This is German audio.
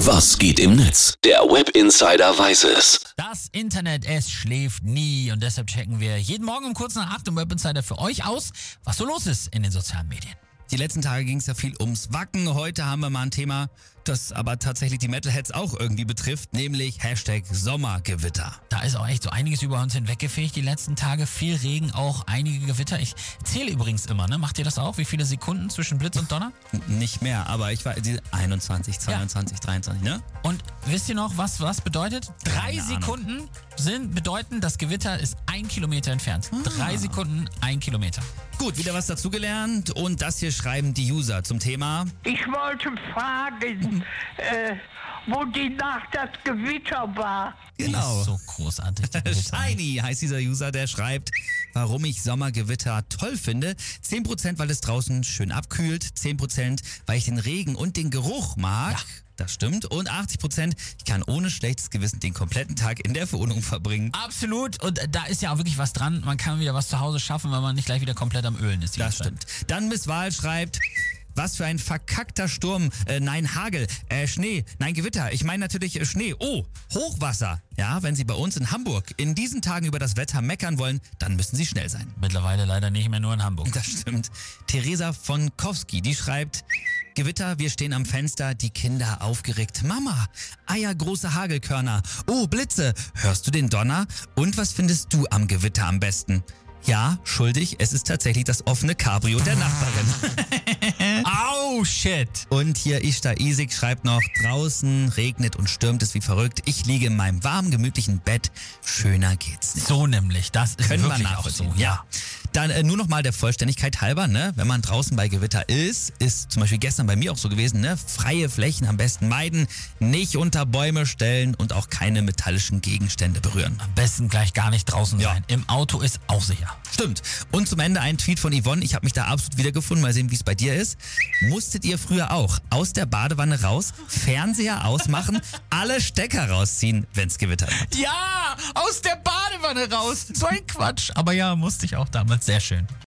Was geht im Netz? Der Web Insider weiß es. Das Internet, es schläft nie und deshalb checken wir jeden Morgen um kurz nach 8 im Web Insider für euch aus, was so los ist in den sozialen Medien. Die letzten Tage ging es ja viel ums Wacken. Heute haben wir mal ein Thema, das aber tatsächlich die Metalheads auch irgendwie betrifft, nämlich Hashtag Sommergewitter. Da ist auch echt so einiges über uns hinweggefegt die letzten Tage. Viel Regen, auch einige Gewitter. Ich zähle übrigens immer, ne? Macht ihr das auch? Wie viele Sekunden zwischen Blitz und Donner? Nicht mehr, aber ich war die 21, 22, ja. 23, ne? Und wisst ihr noch, was was bedeutet? Drei Keine Sekunden Ahnung. sind bedeuten, das Gewitter ist ein Kilometer entfernt. Drei Sekunden, ein Kilometer. Gut, wieder was dazugelernt und das hier schreiben die User zum Thema. Ich wollte fragen, äh, wo die Nacht das Gewitter war. Genau. ist so großartig. Shiny heißt dieser User, der schreibt, warum ich Sommergewitter toll finde. 10% weil es draußen schön abkühlt, 10% weil ich den Regen und den Geruch mag. Ja. Das stimmt. Und 80%, ich kann ohne schlechtes Gewissen den kompletten Tag in der Wohnung verbringen. Absolut. Und da ist ja auch wirklich was dran. Man kann wieder was zu Hause schaffen, weil man nicht gleich wieder komplett am Ölen ist. Das stimmt. Dann Miss Wahl schreibt, was für ein verkackter Sturm. Äh, nein, Hagel. Äh, Schnee. Nein, Gewitter. Ich meine natürlich äh, Schnee. Oh, Hochwasser. Ja, wenn Sie bei uns in Hamburg in diesen Tagen über das Wetter meckern wollen, dann müssen Sie schnell sein. Mittlerweile leider nicht mehr nur in Hamburg. Das stimmt. Theresa von Kowski, die schreibt, Gewitter, wir stehen am Fenster, die Kinder aufgeregt. Mama, Eier, große Hagelkörner. Oh, Blitze, hörst du den Donner? Und was findest du am Gewitter am besten? Ja, schuldig, es ist tatsächlich das offene Cabrio der Nachbarin. Au, shit. Und hier Ishta Isik schreibt noch, draußen regnet und stürmt es wie verrückt. Ich liege in meinem warmen, gemütlichen Bett. Schöner geht's nicht. So nämlich. Das ist Können wir wirklich auch so. ja. Dann äh, nur noch mal der Vollständigkeit halber, ne? Wenn man draußen bei Gewitter ist, ist zum Beispiel gestern bei mir auch so gewesen, ne? Freie Flächen am besten meiden, nicht unter Bäume stellen und auch keine metallischen Gegenstände berühren. Am besten gleich gar nicht draußen Ja. sein. Im Auto ist auch sicher. Stimmt. Und zum Ende ein Tweet von Yvonne. Ich habe mich da absolut wiedergefunden. Mal sehen, wie es bei dir ist. Musstet ihr früher auch aus der Badewanne raus, Fernseher ausmachen, alle Stecker rausziehen, wenn's gewittert hat? Ja, aus der Badewanne raus. So ein Quatsch. Aber ja, musste ich auch damals. Sehr schön.